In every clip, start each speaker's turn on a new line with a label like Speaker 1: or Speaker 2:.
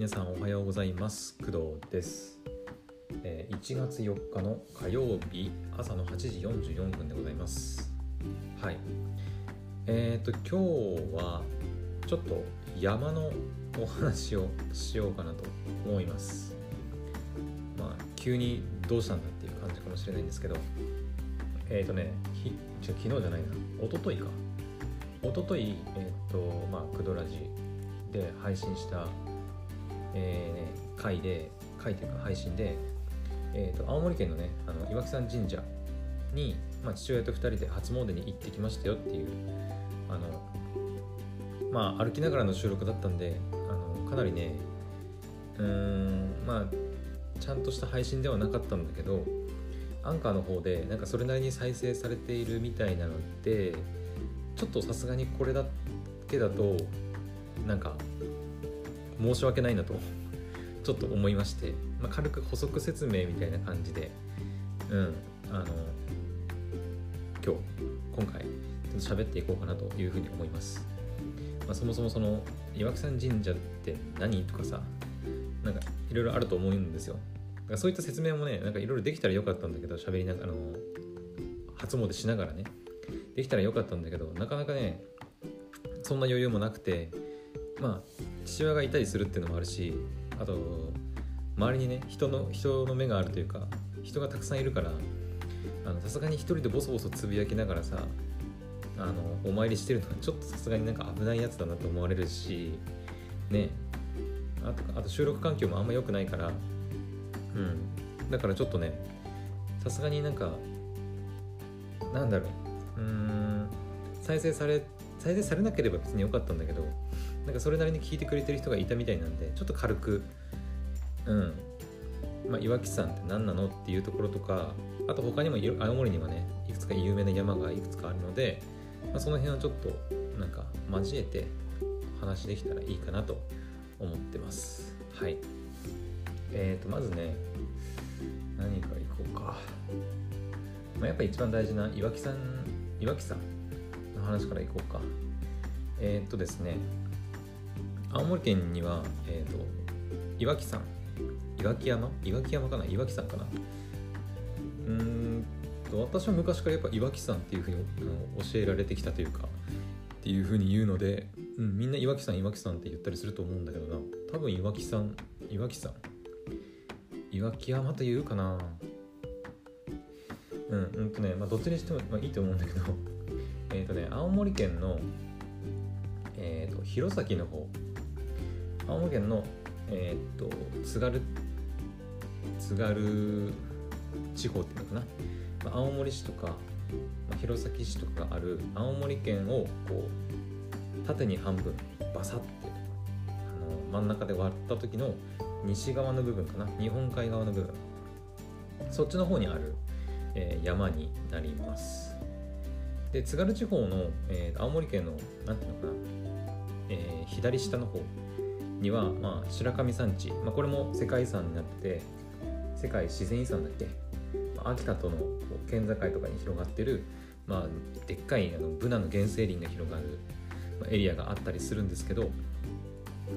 Speaker 1: 皆さんおはようございます。工藤です、えー1月4日の火曜日朝の8時44分でございます。はい。えっ、と今日はちょっと山のお話をしようかなと思います。まあ急にどうしたんだっていう感じかもしれないんですけど。えっ、とねひ違う昨日じゃないな。一昨日か。一昨日えっ、とまあクドラジで配信した、えー回で回というか配信で、えー、と青森県のねあの岩木山神社に、まあ、父親と2人で初詣に行ってきましたよっていうあのまあ歩きながらの収録だったんであのかなりねうんまあちゃんとした配信ではなかったんだけどアンカーの方でなんかそれなりに再生されているみたいなのでちょっとさすがにこれだけだとなんか申し訳ないなとちょっと思いまして、まあ、軽く補足説明みたいな感じでうんあの今日今回ちょっと喋っていこうかなというふうに思います、まあ、そもそもその岩木山神社って何とかさなんかいろいろあると思うんですよ。だからそういった説明もねなんかいろいろできたらよかったんだけど喋りながらあの初詣しながらね。できたらよかったんだけどなかなかねそんな余裕もなくてまあ父親がいたりするっていうのもあるしあと周りにね人の人の目があるというか人がたくさんいるからさすがに一人でボソボソつぶやきながらさあのお参りしてるのはちょっとさすがになんか危ないやつだなと思われるしね。あとあと収録環境もあんま良くないからうん。だからちょっとねさすがになんかなんだろう。うん再生され再生されなければ別に良かったんだけどなんかそれなりに聞いてくれてる人がいたみたいなんでちょっと軽くうん。まあ岩木山って何なのっていうところとかあと他にも青森にはねいくつか有名な山がいくつかあるので、まあ、その辺をちょっとなんか交えて話できたらいいかなと思ってます。はい。えーとまずね何からいこうか、まあ、やっぱ一番大事な岩木山岩木山の話からいこうか。えー、っとですね青森県には、えー、と岩木山。岩木山？岩木山かな？岩木山かな？うーんと私は昔からやっぱ岩木山っていうふうに教えられてきたというかっていうふうに言うので、うん、みんな岩木山岩木山って言ったりすると思うんだけどな。多分岩木山岩木山。岩木山というかな。うんうんとねまあどっちにしても、まあ、いいと思うんだけど。えっ、とね青森県のえー、と弘前の方。青森県のえっ、と津軽津軽地方っていうのかな、まあ青森市とか、まあ弘前市とかがある青森県をこう縦に半分バサッてあの真ん中で割った時の西側の部分かな。日本海側の部分。そっちの方にある、えー山になります。で津軽地方の、えー青森県のなんていうのかな、えー左下の方。には、まあ、白神山地、まあ、これも世界遺産になってて世界自然遺産だっけ、まあ秋田との県境とかに広がってる、まあ、でっかいあのブナの原生林が広がる、まエリアがあったりするんですけど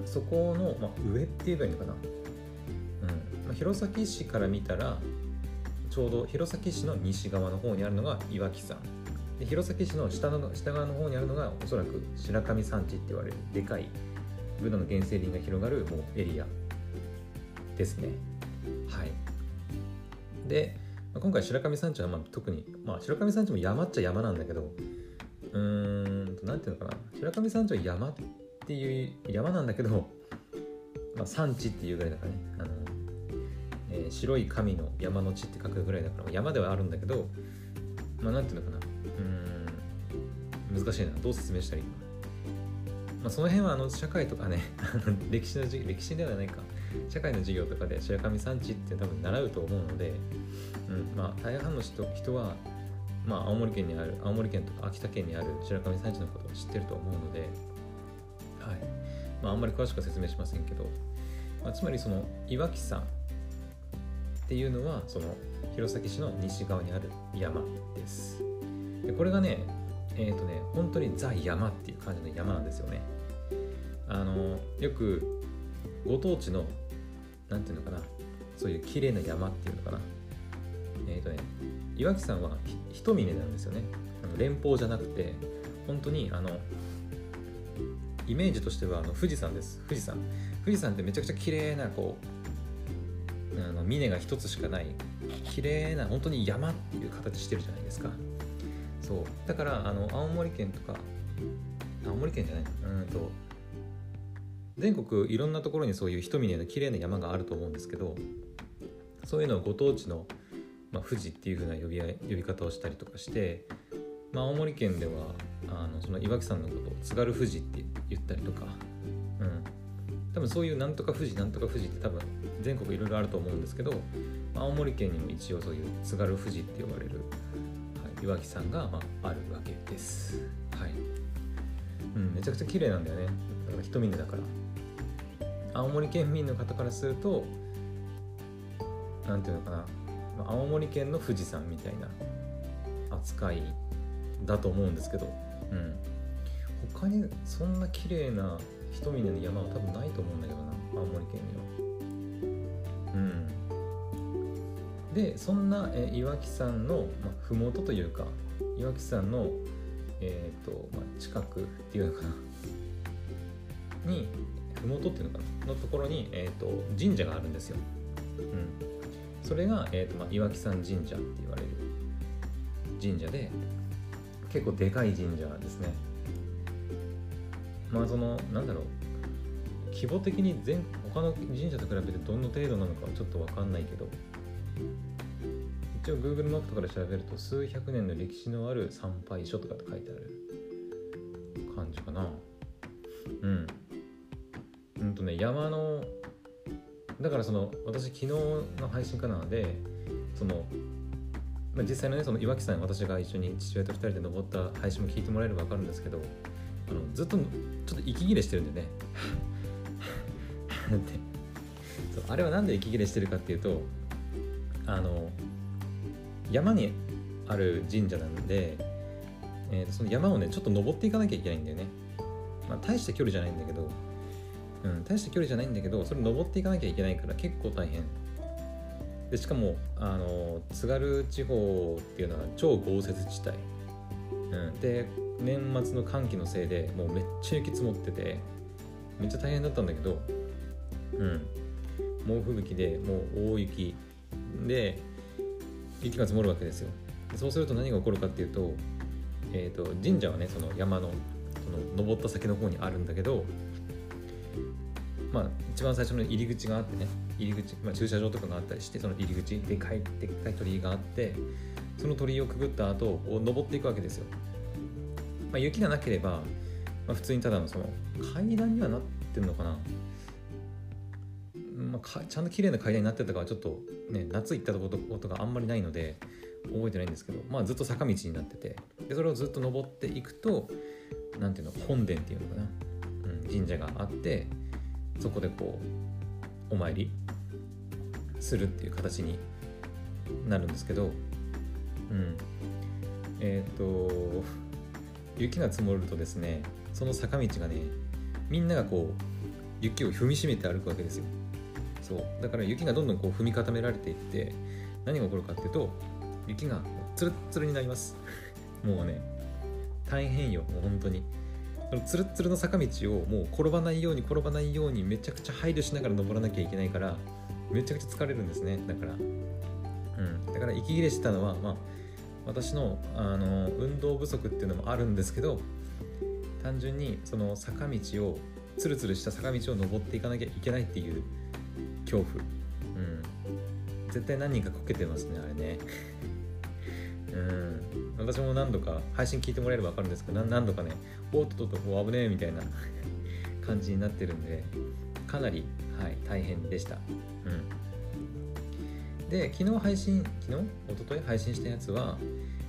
Speaker 1: そこの、まあ、上って言えばいいのかな、うん。まあ、弘前市から見たらちょうど弘前市の西側の方にあるのが岩木山。で弘前市の下の下側の方にあるのがおそらく白神山地って言われるでかいブナの原生林が広がるもうエリアですね。はい。で今回白神山地はまあ特に、まあ、白神山地も山っちゃ山なんだけどうーんとなんていうのかな。白神山地は山っていう山なんだけど、まあ、山地っていうぐらいだからね。あの、えー白い神の山の地って書くぐらいだから山ではあるんだけどまあなんていうのかな。うん難しいな。どう説明したらいいか、まあ、その辺はあの社会とかね 歴史の歴史ではないか。社会の授業とかで白神山地って多分習うと思うので、うんまあ、大半の人人は、まあ、青森県にある青森県とか秋田県にある白神山地のことを知ってると思うので、はい。まあ、あんまり詳しくは説明しませんけど、まあ、つまりその岩木山っていうのはその弘前市の西側にある山です。でこれがねえっ、とね本当にザ山っていう感じの山なんですよね。あのよくご当地の何ていうのかなそういう綺麗な山っていうのかな。えっ、ー、とね岩木山は一峰なんですよね。あの連峰じゃなくて本当にあのイメージとしてはあの富士山です。富士山。富士山ってめちゃくちゃ綺麗なこうあの峰が一つしかない綺麗な本当に山っていう形してるじゃないですか。そう。だからあの青森県とか青森県じゃない。うんと全国いろんなところにそういう一峰の綺麗な山があると思うんですけどそういうのをご当地の、まあ、富士っていう風な呼び呼び方をしたりとかして、まあ、青森県ではあのその岩木山のことを津軽富士って言ったりとか、うん、多分そういうなんとか富士なんとか富士って多分全国いろいろあると思うんですけど、まあ、青森県にも一応そういう津軽富士って呼ばれる、はい、岩木山が、まあ、あるわけです。はいうん、めちゃくちゃ綺麗なんだよね。だから一峰だから。青森県民の方からすると何ていうのかな。青森県の富士山みたいな扱いだと思うんですけど、うん、他にそんな綺麗な一峰の山は多分ないと思うんだけどな青森県には。うん、でそんな、え岩木山の、まあ、麓というか岩木山の、えーとまあ、近くっていうのかな。に麓っていうのかなのところに、えーと、神社があるんですよ。うん、それが、えーとまあ、岩木山神社って言われる神社で結構でかい神社ですね。まあそのなんだろう規模的に全他の神社と比べてどの程度なのかはちょっと分かんないけど一応 Google マップとかで調べると数百年の歴史のある参拝所とかって書いてある感じかなうん山のだからその私昨日の配信かなのでその、まあ、実際のねその岩木山私が一緒に父親と2人で登った配信も聞いてもらえれば分かるんですけどあのずっとちょっと息切れしてるんでね。ってそうあれは何で息切れしてるかっていうとあの山にある神社なんで、えー、その山をねちょっと登っていかなきゃいけないんだよね、まあ、大した距離じゃないんだけどうん、大した距離じゃないんだけどそれ登っていかなきゃいけないから結構大変。でしかもあの津軽地方っていうのは超豪雪地帯、うん、で年末の寒気のせいでもうめっちゃ雪積もっててめっちゃ大変だったんだけどうん。猛吹雪でもう大雪で雪が積もるわけですよ。そうすると何が起こるかっていうと,、えーと、と神社はねその山のその登った先の方にあるんだけどまあ、一番最初の入り口があってね入り口、まあ、駐車場とかがあったりしてその入り口でかいでっかい鳥居があってその鳥居をくぐった後を登っていくわけですよ、まあ、雪がなければ、まあ、普通にただのその階段にはなってるのかな、まあ、ちゃんと綺麗な階段になってたかはちょっとね夏行ったことがあんまりないので覚えてないんですけど、まあ、ずっと坂道になっててでそれをずっと登っていくと何ていうの本殿っていうのかな、うん、神社があってそこでこうお参りするっていう形になるんですけどうん。えっ、と雪が積もるとですねその坂道がねみんながこう雪を踏みしめて歩くわけですよ。そう。だから雪がどんどんこう踏み固められていって何が起こるかっていうと雪がツルッツルになります。もうね大変よもう本当に。そのツルツルの坂道をもう転ばないように転ばないようにめちゃくちゃ配慮しながら登らなきゃいけないからめちゃくちゃ疲れるんですね。だから。うん。だから息切れしてたのはまあ私のあの運動不足っていうのもあるんですけど単純にその坂道をツルツルした坂道を登っていかなきゃいけないっていう恐怖。うん。絶対何人かこけてますねあれね。うん。私も何度か配信聞いてもらえれば分かるんですけど何度かねおっとっとこう危ねえみたいな 感じになってるんでかなり、はい、大変でした、うん、で昨日配信昨日？一昨日配信したやつは、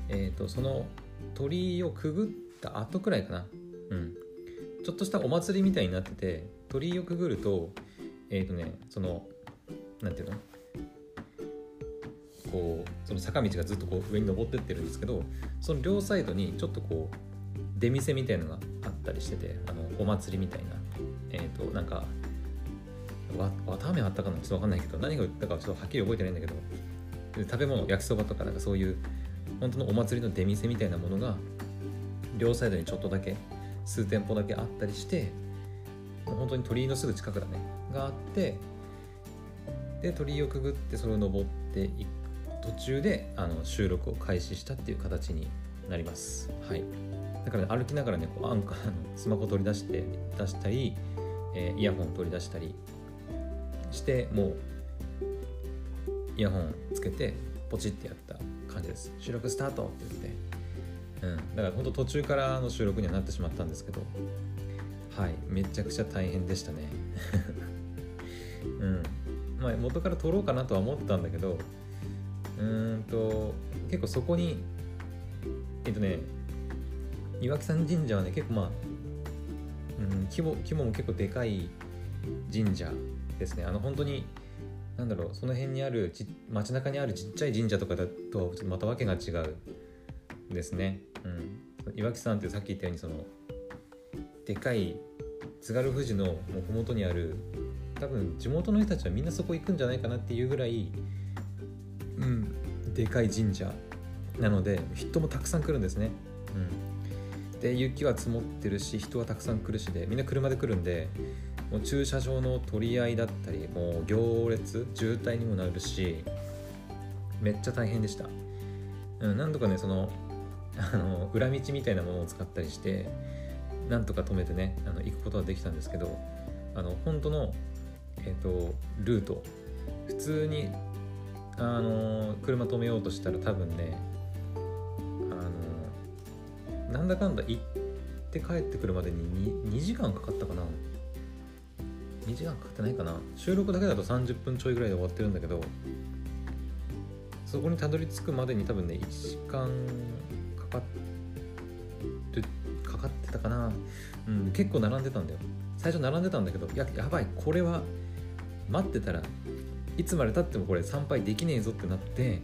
Speaker 1: えーと、その鳥居をくぐった後くらいかな、うん、ちょっとしたお祭りみたいになってて鳥居をくぐるとえっ、ー、とねそのなんていうの？こうその坂道がずっとこう上に登ってってるんですけどその両サイドにちょっとこう出店みたいなのがあったりしててあのお祭りみたいな。えっ、ー、となんかわ綿あめあったかなちょっと分かんないけど何が売ったかちょっとはっきり覚えてないんだけど食べ物焼きそばとかなんかそういう本当のお祭りの出店みたいなものが両サイドにちょっとだけ数店舗だけあったりして本当に鳥居のすぐ近くだねがあってで鳥居をくぐってそれを登っていく。途中であの収録を開始したっていう形になります。はい。だから、ね、歩きながらねこうアンカー のスマホ取り出して出したり、えー、イヤホン取り出したりしてもうイヤホンつけてポチってやった感じです。収録スタートって言って。うん。だから本当途中からの収録にはなってしまったんですけど。はい。めちゃくちゃ大変でしたね。うん。まあ元から撮ろうかなとは思ったんだけどうんと結構そこにえっとね岩木山神社はね結構まあ、うん、規模規模も結構でかい神社ですね。あの本当になんだろうその辺にあるち街中にあるちっちゃい神社とかだとまた訳が違うですね、うん、岩木山ってさっき言ったようにそのでかい津軽富士のも麓にある多分地元の人たちはみんなそこ行くんじゃないかなっていうぐらいうん。でかい神社なので人もたくさん来るんですね、うん、で雪は積もってるし人はたくさん来るしでみんな車で来るんでもう駐車場の取り合いだったりもう行列渋滞にもなるしめっちゃ大変でした、うん、何度かねそのあの裏道みたいなものを使ったりしてなんとか止めてねあの行くことはできたんですけどあの本当の、えーと、ルート普通にあの車止めようとしたら多分ねあのなんだかんだ行って帰ってくるまでに 2, 2時間かかったかな。2時間かかってないかな。収録だけだと30分ちょいぐらいで終わってるんだけどそこにたどり着くまでに多分ね1時間かかってかかってたかな。うん結構並んでたんだよ。最初並んでたんだけどややばいこれは待ってたらいつまでたってもこれ参拝できねえぞってなって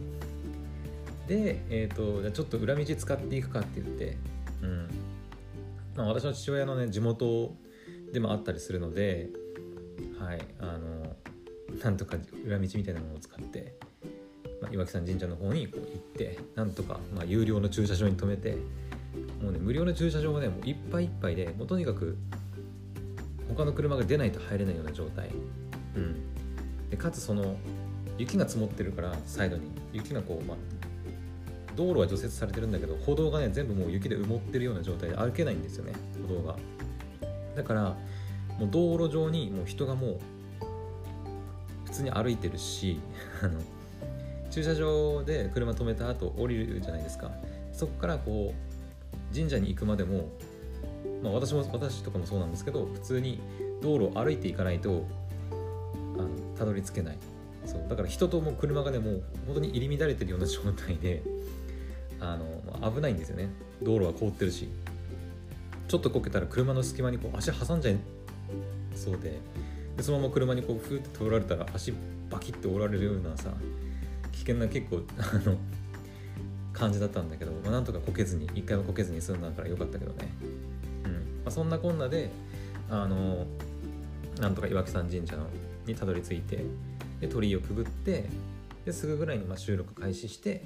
Speaker 1: でえっ、ー、とじゃちょっと裏道使っていくかって言ってうん。まあ私の父親のね地元でもあったりするのではいあのなんとか裏道みたいなものを使って、まあ、岩木山神社の方にこう行ってなんとか、まあ、有料の駐車場に止めてもうね無料の駐車場がねもういっぱいいっぱいでもうとにかく他の車が出ないと入れないような状態、うん、でかつその雪が積もってるからサイドに。雪がこう、ま、道路は除雪されてるんだけど歩道がね全部もう雪で埋もってるような状態で歩けないんですよね歩道が。だからもう道路上にもう人がもう普通に歩いてるしあの駐車場で車止めた後降りるじゃないですか。そこからこう神社に行くまでも、まあ、私も私とかもそうなんですけど普通に道路を歩いていかないとたどり着けない。そう。だから人とも車がねもう本当に入り乱れてるような状態で あの危ないんですよね。道路は凍ってるし。ちょっとこけたら車の隙間にこう足挟んじゃいそうで。でそのまま車にこうふーって通られたら足バキッて折られるようなさ危険な結構 あの感じだったんだけど、まあ、なんとかこけずに一回もこけずに済んだからよかったけどね、うん。まあ、そんなこんなであのなんとか岩木山神社のにたどり着いてで鳥居をくぐってですぐぐらいにま収録開始して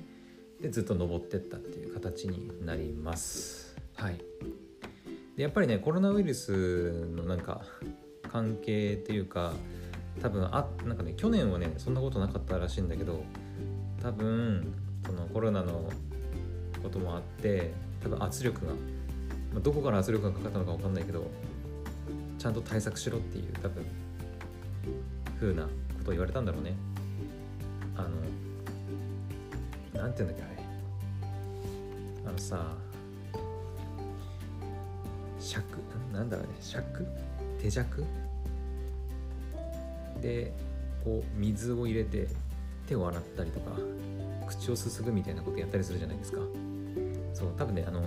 Speaker 1: でずっと登ってったっていう形になります。はい。でやっぱりねコロナウイルスのなんか関係っていうか多分あなんかね去年はねそんなことなかったらしいんだけど多分そのコロナのこともあって多分圧力が、まあ、どこから圧力がかかったのか分かんないけどちゃんと対策しろっていう多分風なことを言われたんだろうね。あのなんて言うんだっけあれ。あのさ尺なんだろうね。尺？手尺？でこう水を入れて手を洗ったりとか口をすすぐみたいなことやったりするじゃないですか。そう多分ねあの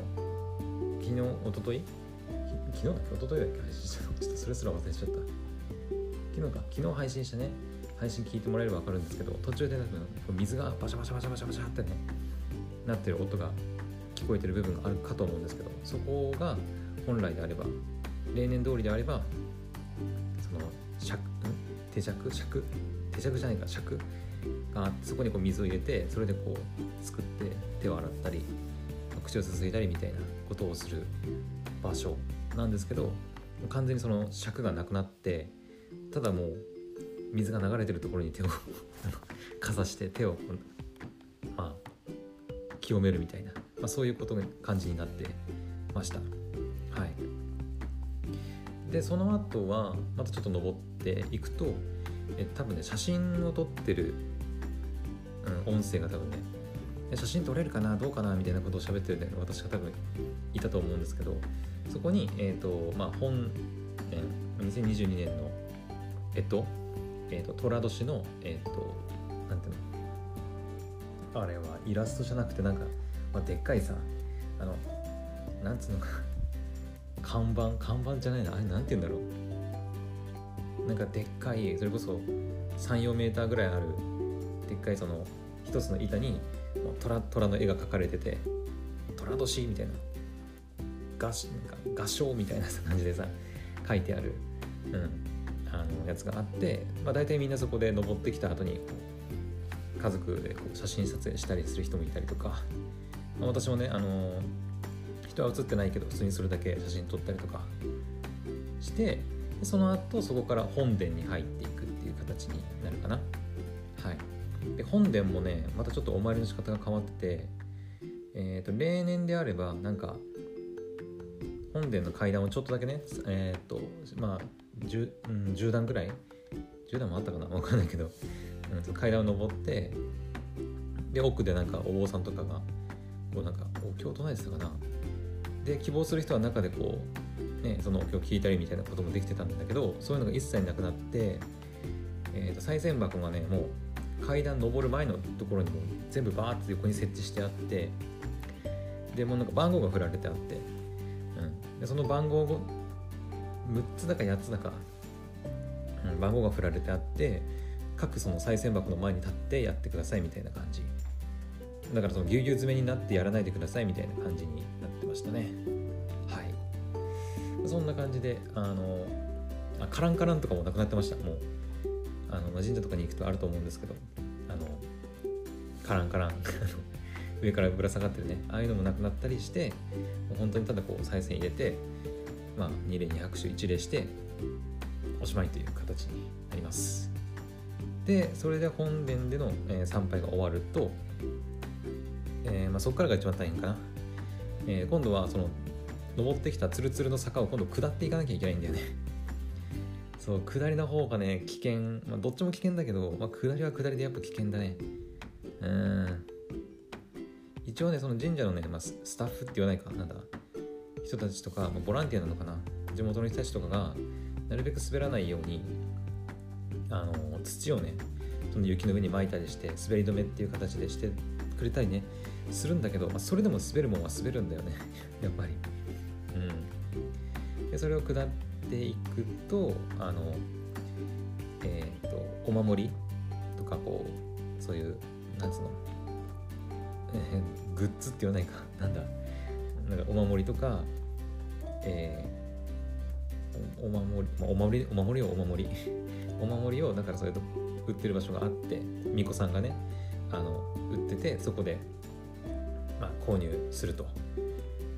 Speaker 1: 昨日おととい昨日だっけ？おとといだっけ？ちょっとそれすら忘れちゃった。昨日か昨日配信してね配信聞いてもらえれば分かるんですけど途中で多分水がバシャバシャバシャバシャバシャってねなってる音が聞こえてる部分があるかと思うんですけどそこが本来であれば例年通りであればその尺手尺？尺？手尺じゃないか尺？があってそこにこう水を入れてそれでこうすくって手を洗ったり口をすすいだりみたいなことをする場所なんですけど完全にその尺がなくなってただもう水が流れてるところに手を かざして手をまあ清めるみたいな、まあ、そういうこと感じになってました。はい。でその後はまたちょっと登っていくとえ多分ね写真を撮ってる、うん、音声が多分ね写真撮れるかなどうかなみたいなことを喋ってる、ね、私が多分いたと思うんですけどそこに、えーとまあ、本年2022年のえっと、えっと、寅年の、えっと、なんていうの？あれはイラストじゃなくてなんか、まあ、でっかいさあのなんつうのか看板？看板じゃないな。あれなんて言うんだろう？なんかでっかいそれこそ34メーターぐらいあるでっかいその一つの板に虎虎の絵が描かれてて虎年みたいな画画章みたいな感じでさ書いてある、うん、やつがあって、まあ、大体みんなそこで登ってきた後に家族でこう写真撮影したりする人もいたりとか、まあ、私もね、あの人は写ってないけど普通にそれだけ写真撮ったりとかしてその後そこから本殿に入っていくっていう形になるかな。はい、で本殿もねまたちょっとお参りの仕方が変わってて、えー、と例年であればなんか本殿の階段をちょっとだけねえ、ー、とまあ 10,、うん、10段ぐらい？10段もあったかな？分かんないけど、うん、階段を登ってで奥でなんかお坊さんとかがこうなんかお経を唱えてたかな？で希望する人は中でこう、ね、そのお経を聞いたりみたいなこともできてたんだけどそういうのが一切なくなって、えー、と賽銭箱がねもう階段登る前のところにも全部バーって横に設置してあってでもなんか番号が振られてあって、うん、でその番号を6つだか8つだか、うん、番号が振られてあって各その賽銭箱の前に立ってやってくださいみたいな感じ。だからそのぎゅうぎゅう詰めになってやらないでくださいみたいな感じになってましたね。はい。そんな感じであのあカランカランとかもなくなってました。もうあの神社とかに行くとあると思うんですけどあのカランカラン 上からぶら下がってるねああいうのもなくなったりしてもう本当にただこう賽銭入れてまあ、2例2拍手1例しておしまいという形になります。でそれで本殿での、えー、参拝が終わると、えーまあ、そこからが一番大変かな、えー、今度はその登ってきたツルツルの坂を今度下っていかなきゃいけないんだよね。そう下りの方がね危険、まあ、どっちも危険だけど、まあ、下りは下りでやっぱ危険だね。うん。一応ねその神社のね、まあ、スタッフって言わないかなんだ。人たちとか、まあ、ボランティアなのかな？地元の人たちとかがなるべく滑らないようにあの土をねその雪の上に撒いたりして滑り止めっていう形でしてくれたりねするんだけど、まあ、それでも滑るもんは滑るんだよね。やっぱり。うん。でそれを下っていくとあのえっ、ー、とお守りとかこうそういうなんつうの、えー、グッズって言わないか。なんだ？なんかお守りとかえー、お守り、まあ、お守りお守りをお守り。お守りを だからそれと売ってる場所があって巫女さんがねあの売っててそこで、まあ、購入すると。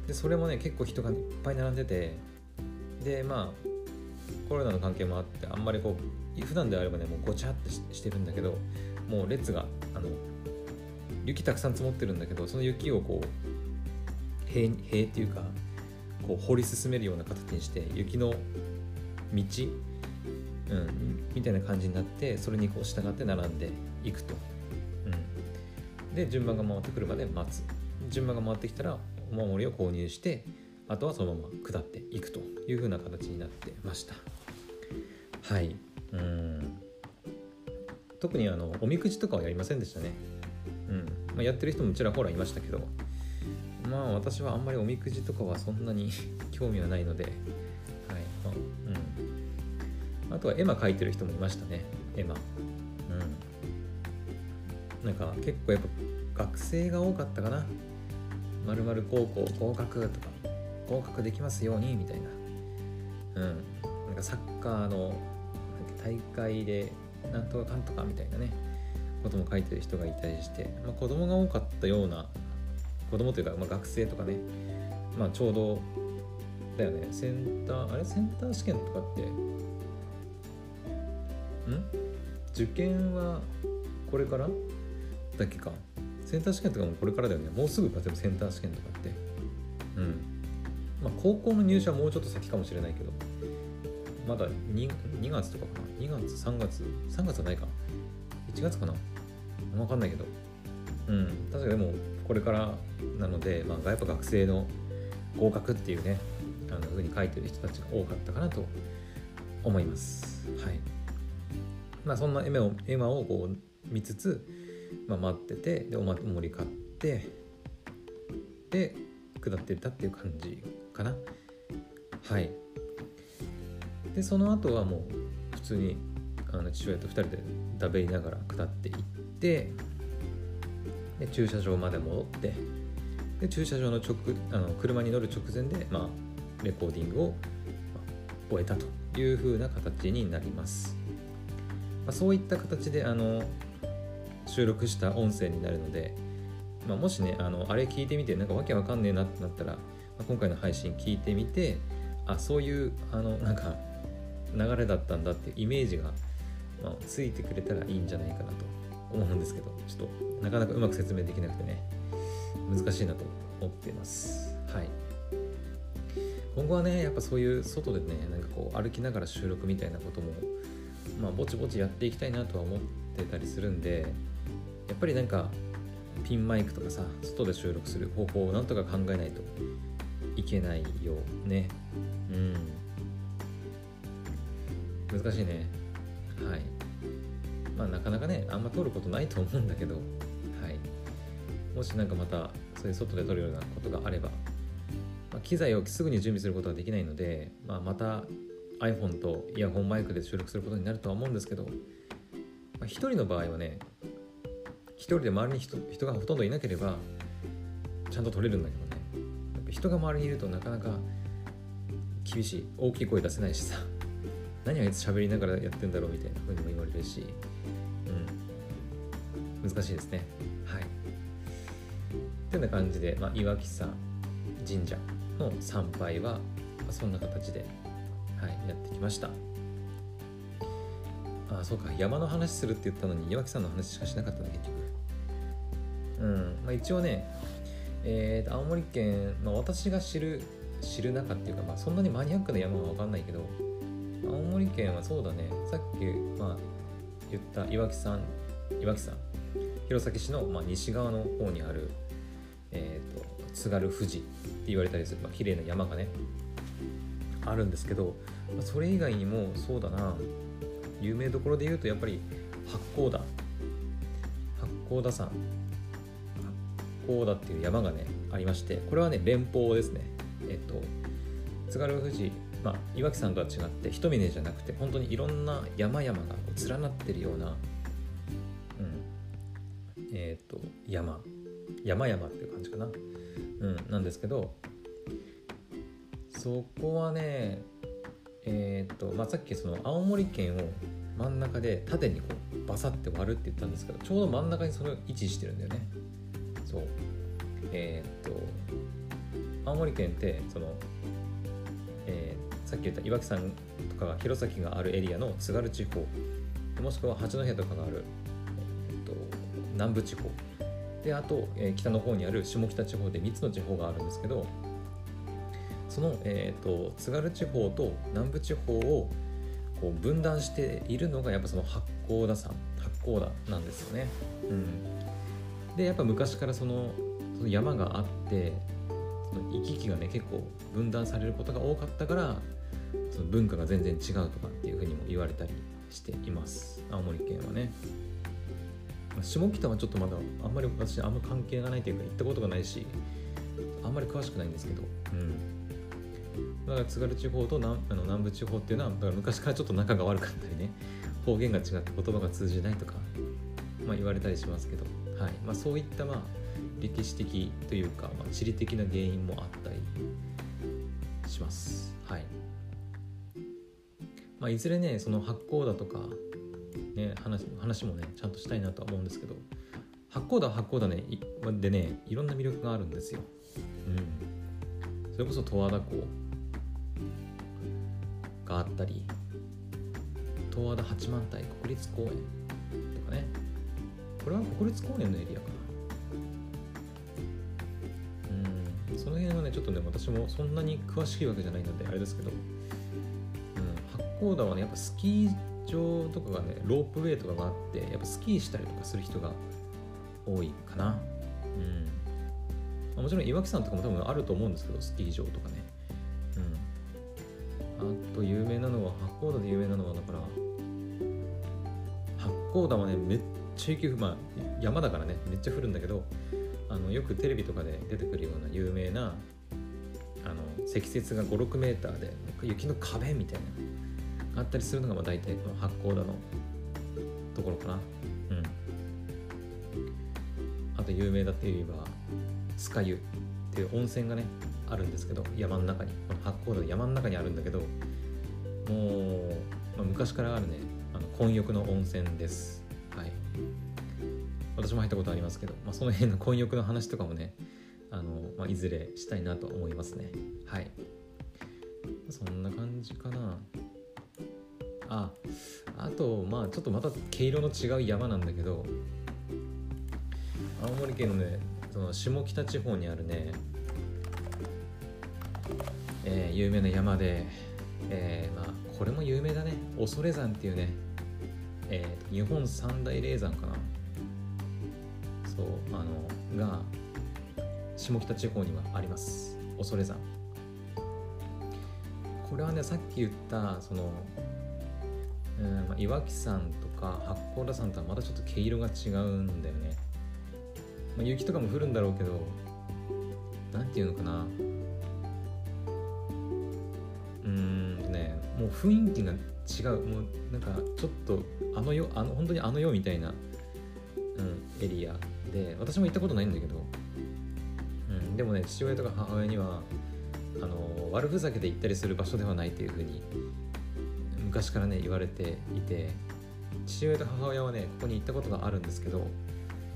Speaker 1: でそれもね結構人がいっぱい並んでてでまあコロナの関係もあってあんまりこう普段であればねもうごちゃってしてるんだけどもう列があの雪たくさん積もってるんだけどその雪をこう塀塀っていうかこう掘り進めるような形にして雪の道、うん、みたいな感じになってそれにこう従って並んでいくと、うん、で順番が回ってくるまで待つ。順番が回ってきたらお守りを購入してあとはそのまま下っていくという風な形になってました。はい。うん。特にあのおみくじとかはやりませんでしたね。うん、まあ、やってる人もちらほらいましたけどまあ私はあんまりおみくじとかはそんなに 興味はないので、はい。まあうん、あとは絵馬描いてる人もいましたね絵馬。うん。なんか結構やっぱ学生が多かったかな。まる高校合格とか合格できますようにみたいな。うん。なんかサッカーの大会でなんとかかんとかみたいなね。ことも書いてる人がいたりして、まあ、子供が多かったような子供というか、まあ、学生とかね、まあ、ちょうどだよね。センターあれ？センター試験とかってん？受験はこれから？だっけか。センター試験とかもこれからだよね。もうすぐかセンター試験とかって。うん。まあ高校の入試はもうちょっと先かもしれないけどまだ 2, 2月とかかな。2月3月3月はないか。1月かな。分かんないけど。うん。確かでもこれからなので、まあ、やっぱ学生の合格っていうねあの風に書いてる人たちが多かったかなと思います。はい。まあそんなエマををこう見つつ、まあ、待っててでお守り買ってで下っていったっていう感じかな。はい。でその後はもう普通にあの父親と2人で食べりながら下っていってで駐車場まで戻ってで駐車場の直あの車に乗る直前で、まあ、レコーディングを、まあ、終えたという風な形になります、まあ、そういった形であの収録した音声になるので、まあ、もしねあのあれ聞いてみてなんかわけわかんねえなってなったら、まあ、今回の配信聞いてみてあそういうあのなんか流れだったんだっていうイメージが、まあ、ついてくれたらいいんじゃないかなと思うんですけどちょっとなかなかうまく説明できなくてね。難しいなと思ってます。はい。今後はねやっぱそういう外でねなんかこう歩きながら収録みたいなこともまあぼちぼちやっていきたいなとは思ってたりするんでやっぱりなんかピンマイクとかさ外で収録する方法をなんとか考えないといけないよね。うん。難しいね。はい。まあなかなかねあんま撮ることないと思うんだけど。もし何かまたそういう外で撮るようなことがあれば、まあ、機材をすぐに準備することはできないので、まあ、また iPhone とイヤホンマイクで収録することになるとは思うんですけど、まあ、1人の場合はね1人で周りに人人がほとんどいなければちゃんと撮れるんだけどね。やっぱ人が周りにいるとなかなか厳しい大きい声出せないしさ 何あいつ喋りながらやってんだろうみたいな風にも言われるし、うん、難しいですね。はいというような感じで、まあ、岩木山神社の参拝は、まあ、そんな形で、はい、やってきました。あそうか山の話するって言ったのに岩木山の話しかしなかったね結局。うんまあ一応ねえー、青森県、まあ、私が知る知る中っていうか、まあ、そんなにマニアックな山は分かんないけど青森県はそうだねさっき、まあ、言った岩木山岩木山弘前市の、まあ、西側の方にある、えーと、津軽富士って言われたりする、まあ綺麗な山がねあるんですけど、まあ、それ以外にもそうだな有名どころで言うとやっぱり八甲田。八甲田山。八甲田っていう山がねありましてこれはね連峰ですね。えっと津軽富士まあ、岩木山とは違って一峰じゃなくて本当にいろんな山々が連なってるような、うん、えっ、ー、と山。山々っていう感じかな、うん、なんですけどそこはねえっ、と、まあ、さっきその青森県を真ん中で縦にこうバサって割るって言ったんですけどちょうど真ん中にそれを位置してるんだよね。そう。えっ、と青森県ってそのえー、さっき言った岩木山とか弘前があるエリアの津軽地方もしくは八戸とかがある、えーと、南部地方であと、えー、北の方にある下北地方で3つの地方があるんですけどその、えーと、津軽地方と南部地方をこう分断しているのがやっぱその八甲田山八甲田なんですよね。うん、でやっぱ昔からそのその山があってその行き来がね結構分断されることが多かったからその文化が全然違うとかっていうふうにも言われたりしています。青森県はね。下北はちょっとまだあんまり私あんま関係がないというか行ったことがないしあんまり詳しくないんですけどうんだから津軽地方と南あの南部地方っていうのはだから昔からちょっと仲が悪かったりね方言が違って言葉が通じないとか、まあ、言われたりしますけど、はいまあ、そういったまあ歴史的というか、まあ、地理的な原因もあったりします。はい。まあ、いずれねその八甲田とか、ね、話話もねちゃんとしたいなとは思うんですけど八甲田は八甲田ねでねいろんな魅力があるんですよ。うん、それこそ十和田湖があったり十和田八幡平国立公園とかね。これは国立公園のエリアかな。うん。その辺はねちょっとね私もそんなに詳しいわけじゃないのであれですけど、うん、八甲田はねやっぱスキー場とかがねロープウェイとかがあってやっぱスキーしたりとかする人が多いかな。うん。もちろん岩木山とかも多分あると思うんですけどスキー場とかね。うん。あと有名なのは八甲田で有名なのはだから八甲田はねめっちゃ雪まあ山だからねめっちゃ降るんだけどあのよくテレビとかで出てくるような有名なあの積雪が56メーターで雪の壁みたいな。あったりするのがまあ大体この八甲田のところかな。うん。あと有名だって言えば酸ヶ湯っていう温泉がねあるんですけど山の中に。この八甲田の山の中にあるんだけどもう、まあ、昔からあるねあの混浴の温泉です。はい。私も入ったことありますけど、まあ、その辺の混浴の話とかもねあの、まあ、いずれしたいなと思いますね。はい。そんな感じかな。とまあちょっとまた毛色の違う山なんだけど青森県のねその下北地方にあるね、えー、有名な山で、えー、まあこれも有名だね。恐山っていうね、えー、日本三大霊山かな。そうあのが下北地方にはあります。恐山。これはねさっき言ったその、うんまあ、岩木山とか八甲田山とはまたちょっと毛色が違うんだよね。まあ、雪とかも降るんだろうけど何て言うのかな。うんねもう雰囲気が違う。もうなんかちょっとあの世あの本当にあの世みたいな、うん、エリアで私も行ったことないんだけど、うん、でもね父親とか母親にはあの悪ふざけで行ったりする場所ではないというふうに昔からね言われていて父親と母親はねここに行ったことがあるんですけど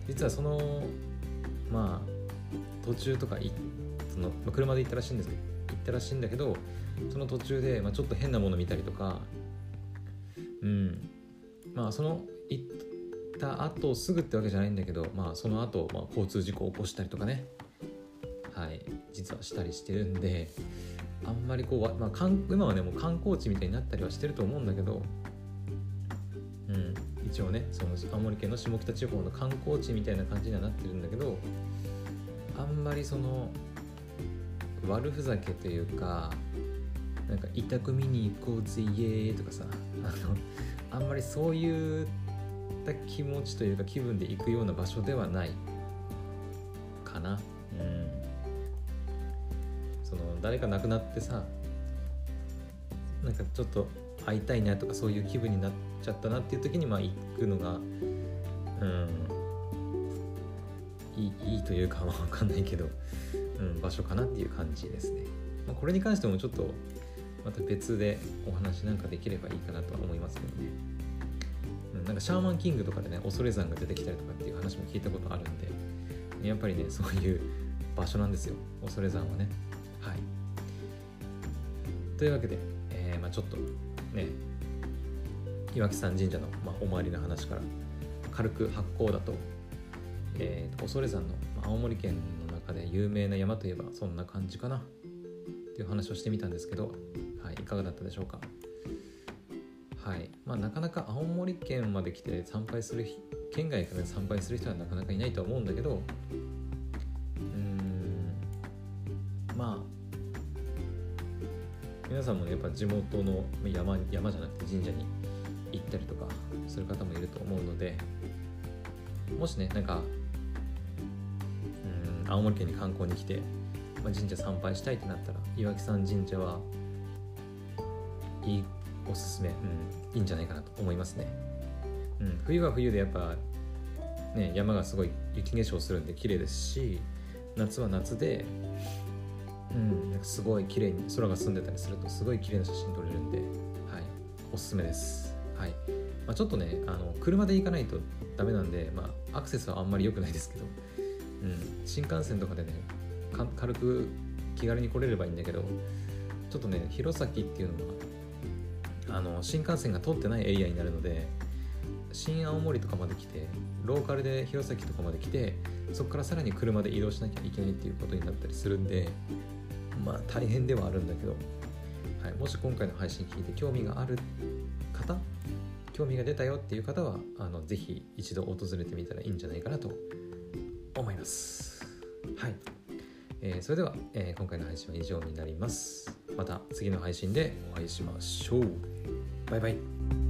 Speaker 1: 実はそのまあ途中とかその、ま、車で行ったらしいんですけど行ったらしいんだけどその途中で、まあ、ちょっと変なもの見たりとかうん。まあその行った後すぐってわけじゃないんだけどまあその後、まあ交通事故を起こしたりとかね。はい。実はしたりしてるんであんまりこう、まあ、今はねもう観光地みたいになったりはしてると思うんだけどうん一応ねその青森県の下北地方の観光地みたいな感じにはなってるんだけどあんまりその悪ふざけというかなんか委託見に行こうぜイエーイとかさあのあんまりそういった気持ちというか気分で行くような場所ではない。誰か亡くなってさなんかちょっと会いたいなとかそういう気分になっちゃったなっていう時にまあ行くのがうんいいいいというかわかんないけど、うん、場所かなっていう感じですね、まあ、これに関してもちょっとまた別でお話なんかできればいいかなとは思いますけどね、うん、なんかシャーマンキングとかでね恐山が出てきたりとかっていう話も聞いたことあるんでやっぱりねそういう場所なんですよ。恐山はね。はい。というわけで、えー、まあ、ちょっとね岩木山神社の、まあ、お参りの話から軽く八甲だと,、えー、恐山の、まあ、青森県の中で有名な山といえばそんな感じかなっていう話をしてみたんですけど、はい、いかがだったでしょうか。はい。まあ、なかなか青森県まで来て参拝する県外から参拝する人はなかなかいないとは思うんだけど皆さんも、ね、やっぱ地元の山山じゃなくて神社に行ったりとかする方もいると思うのでもしねなんかうん青森県に観光に来て、まあ、神社参拝したいってなったら岩木山神社はいいおすすめ、うん、いいんじゃないかなと思いますね、うん、冬は冬でやっぱね山がすごい雪化粧するんで綺麗ですし夏は夏でうん、すごい綺麗に空が澄んでたりするとすごい綺麗な写真撮れるんで、はい、おすすめです。はい、まあ、ちょっとねあの車で行かないとダメなんで、まあ、アクセスはあんまり良くないですけど、うん、新幹線とかでね軽く気軽に来れればいいんだけどちょっとね弘前っていうのはあの新幹線が通ってないエリアになるので新青森とかまで来てローカルで弘前とかまで来てそこからさらに車で移動しなきゃいけないっていうことになったりするんでまあ大変ではあるんだけど、はい、もし今回の配信聞いて興味がある方興味が出たよっていう方はあのぜひ一度訪れてみたらいいんじゃないかなと思います。はい、えー、それでは、えー、今回の配信は以上になります。また次の配信でお会いしましょう。バイバイ。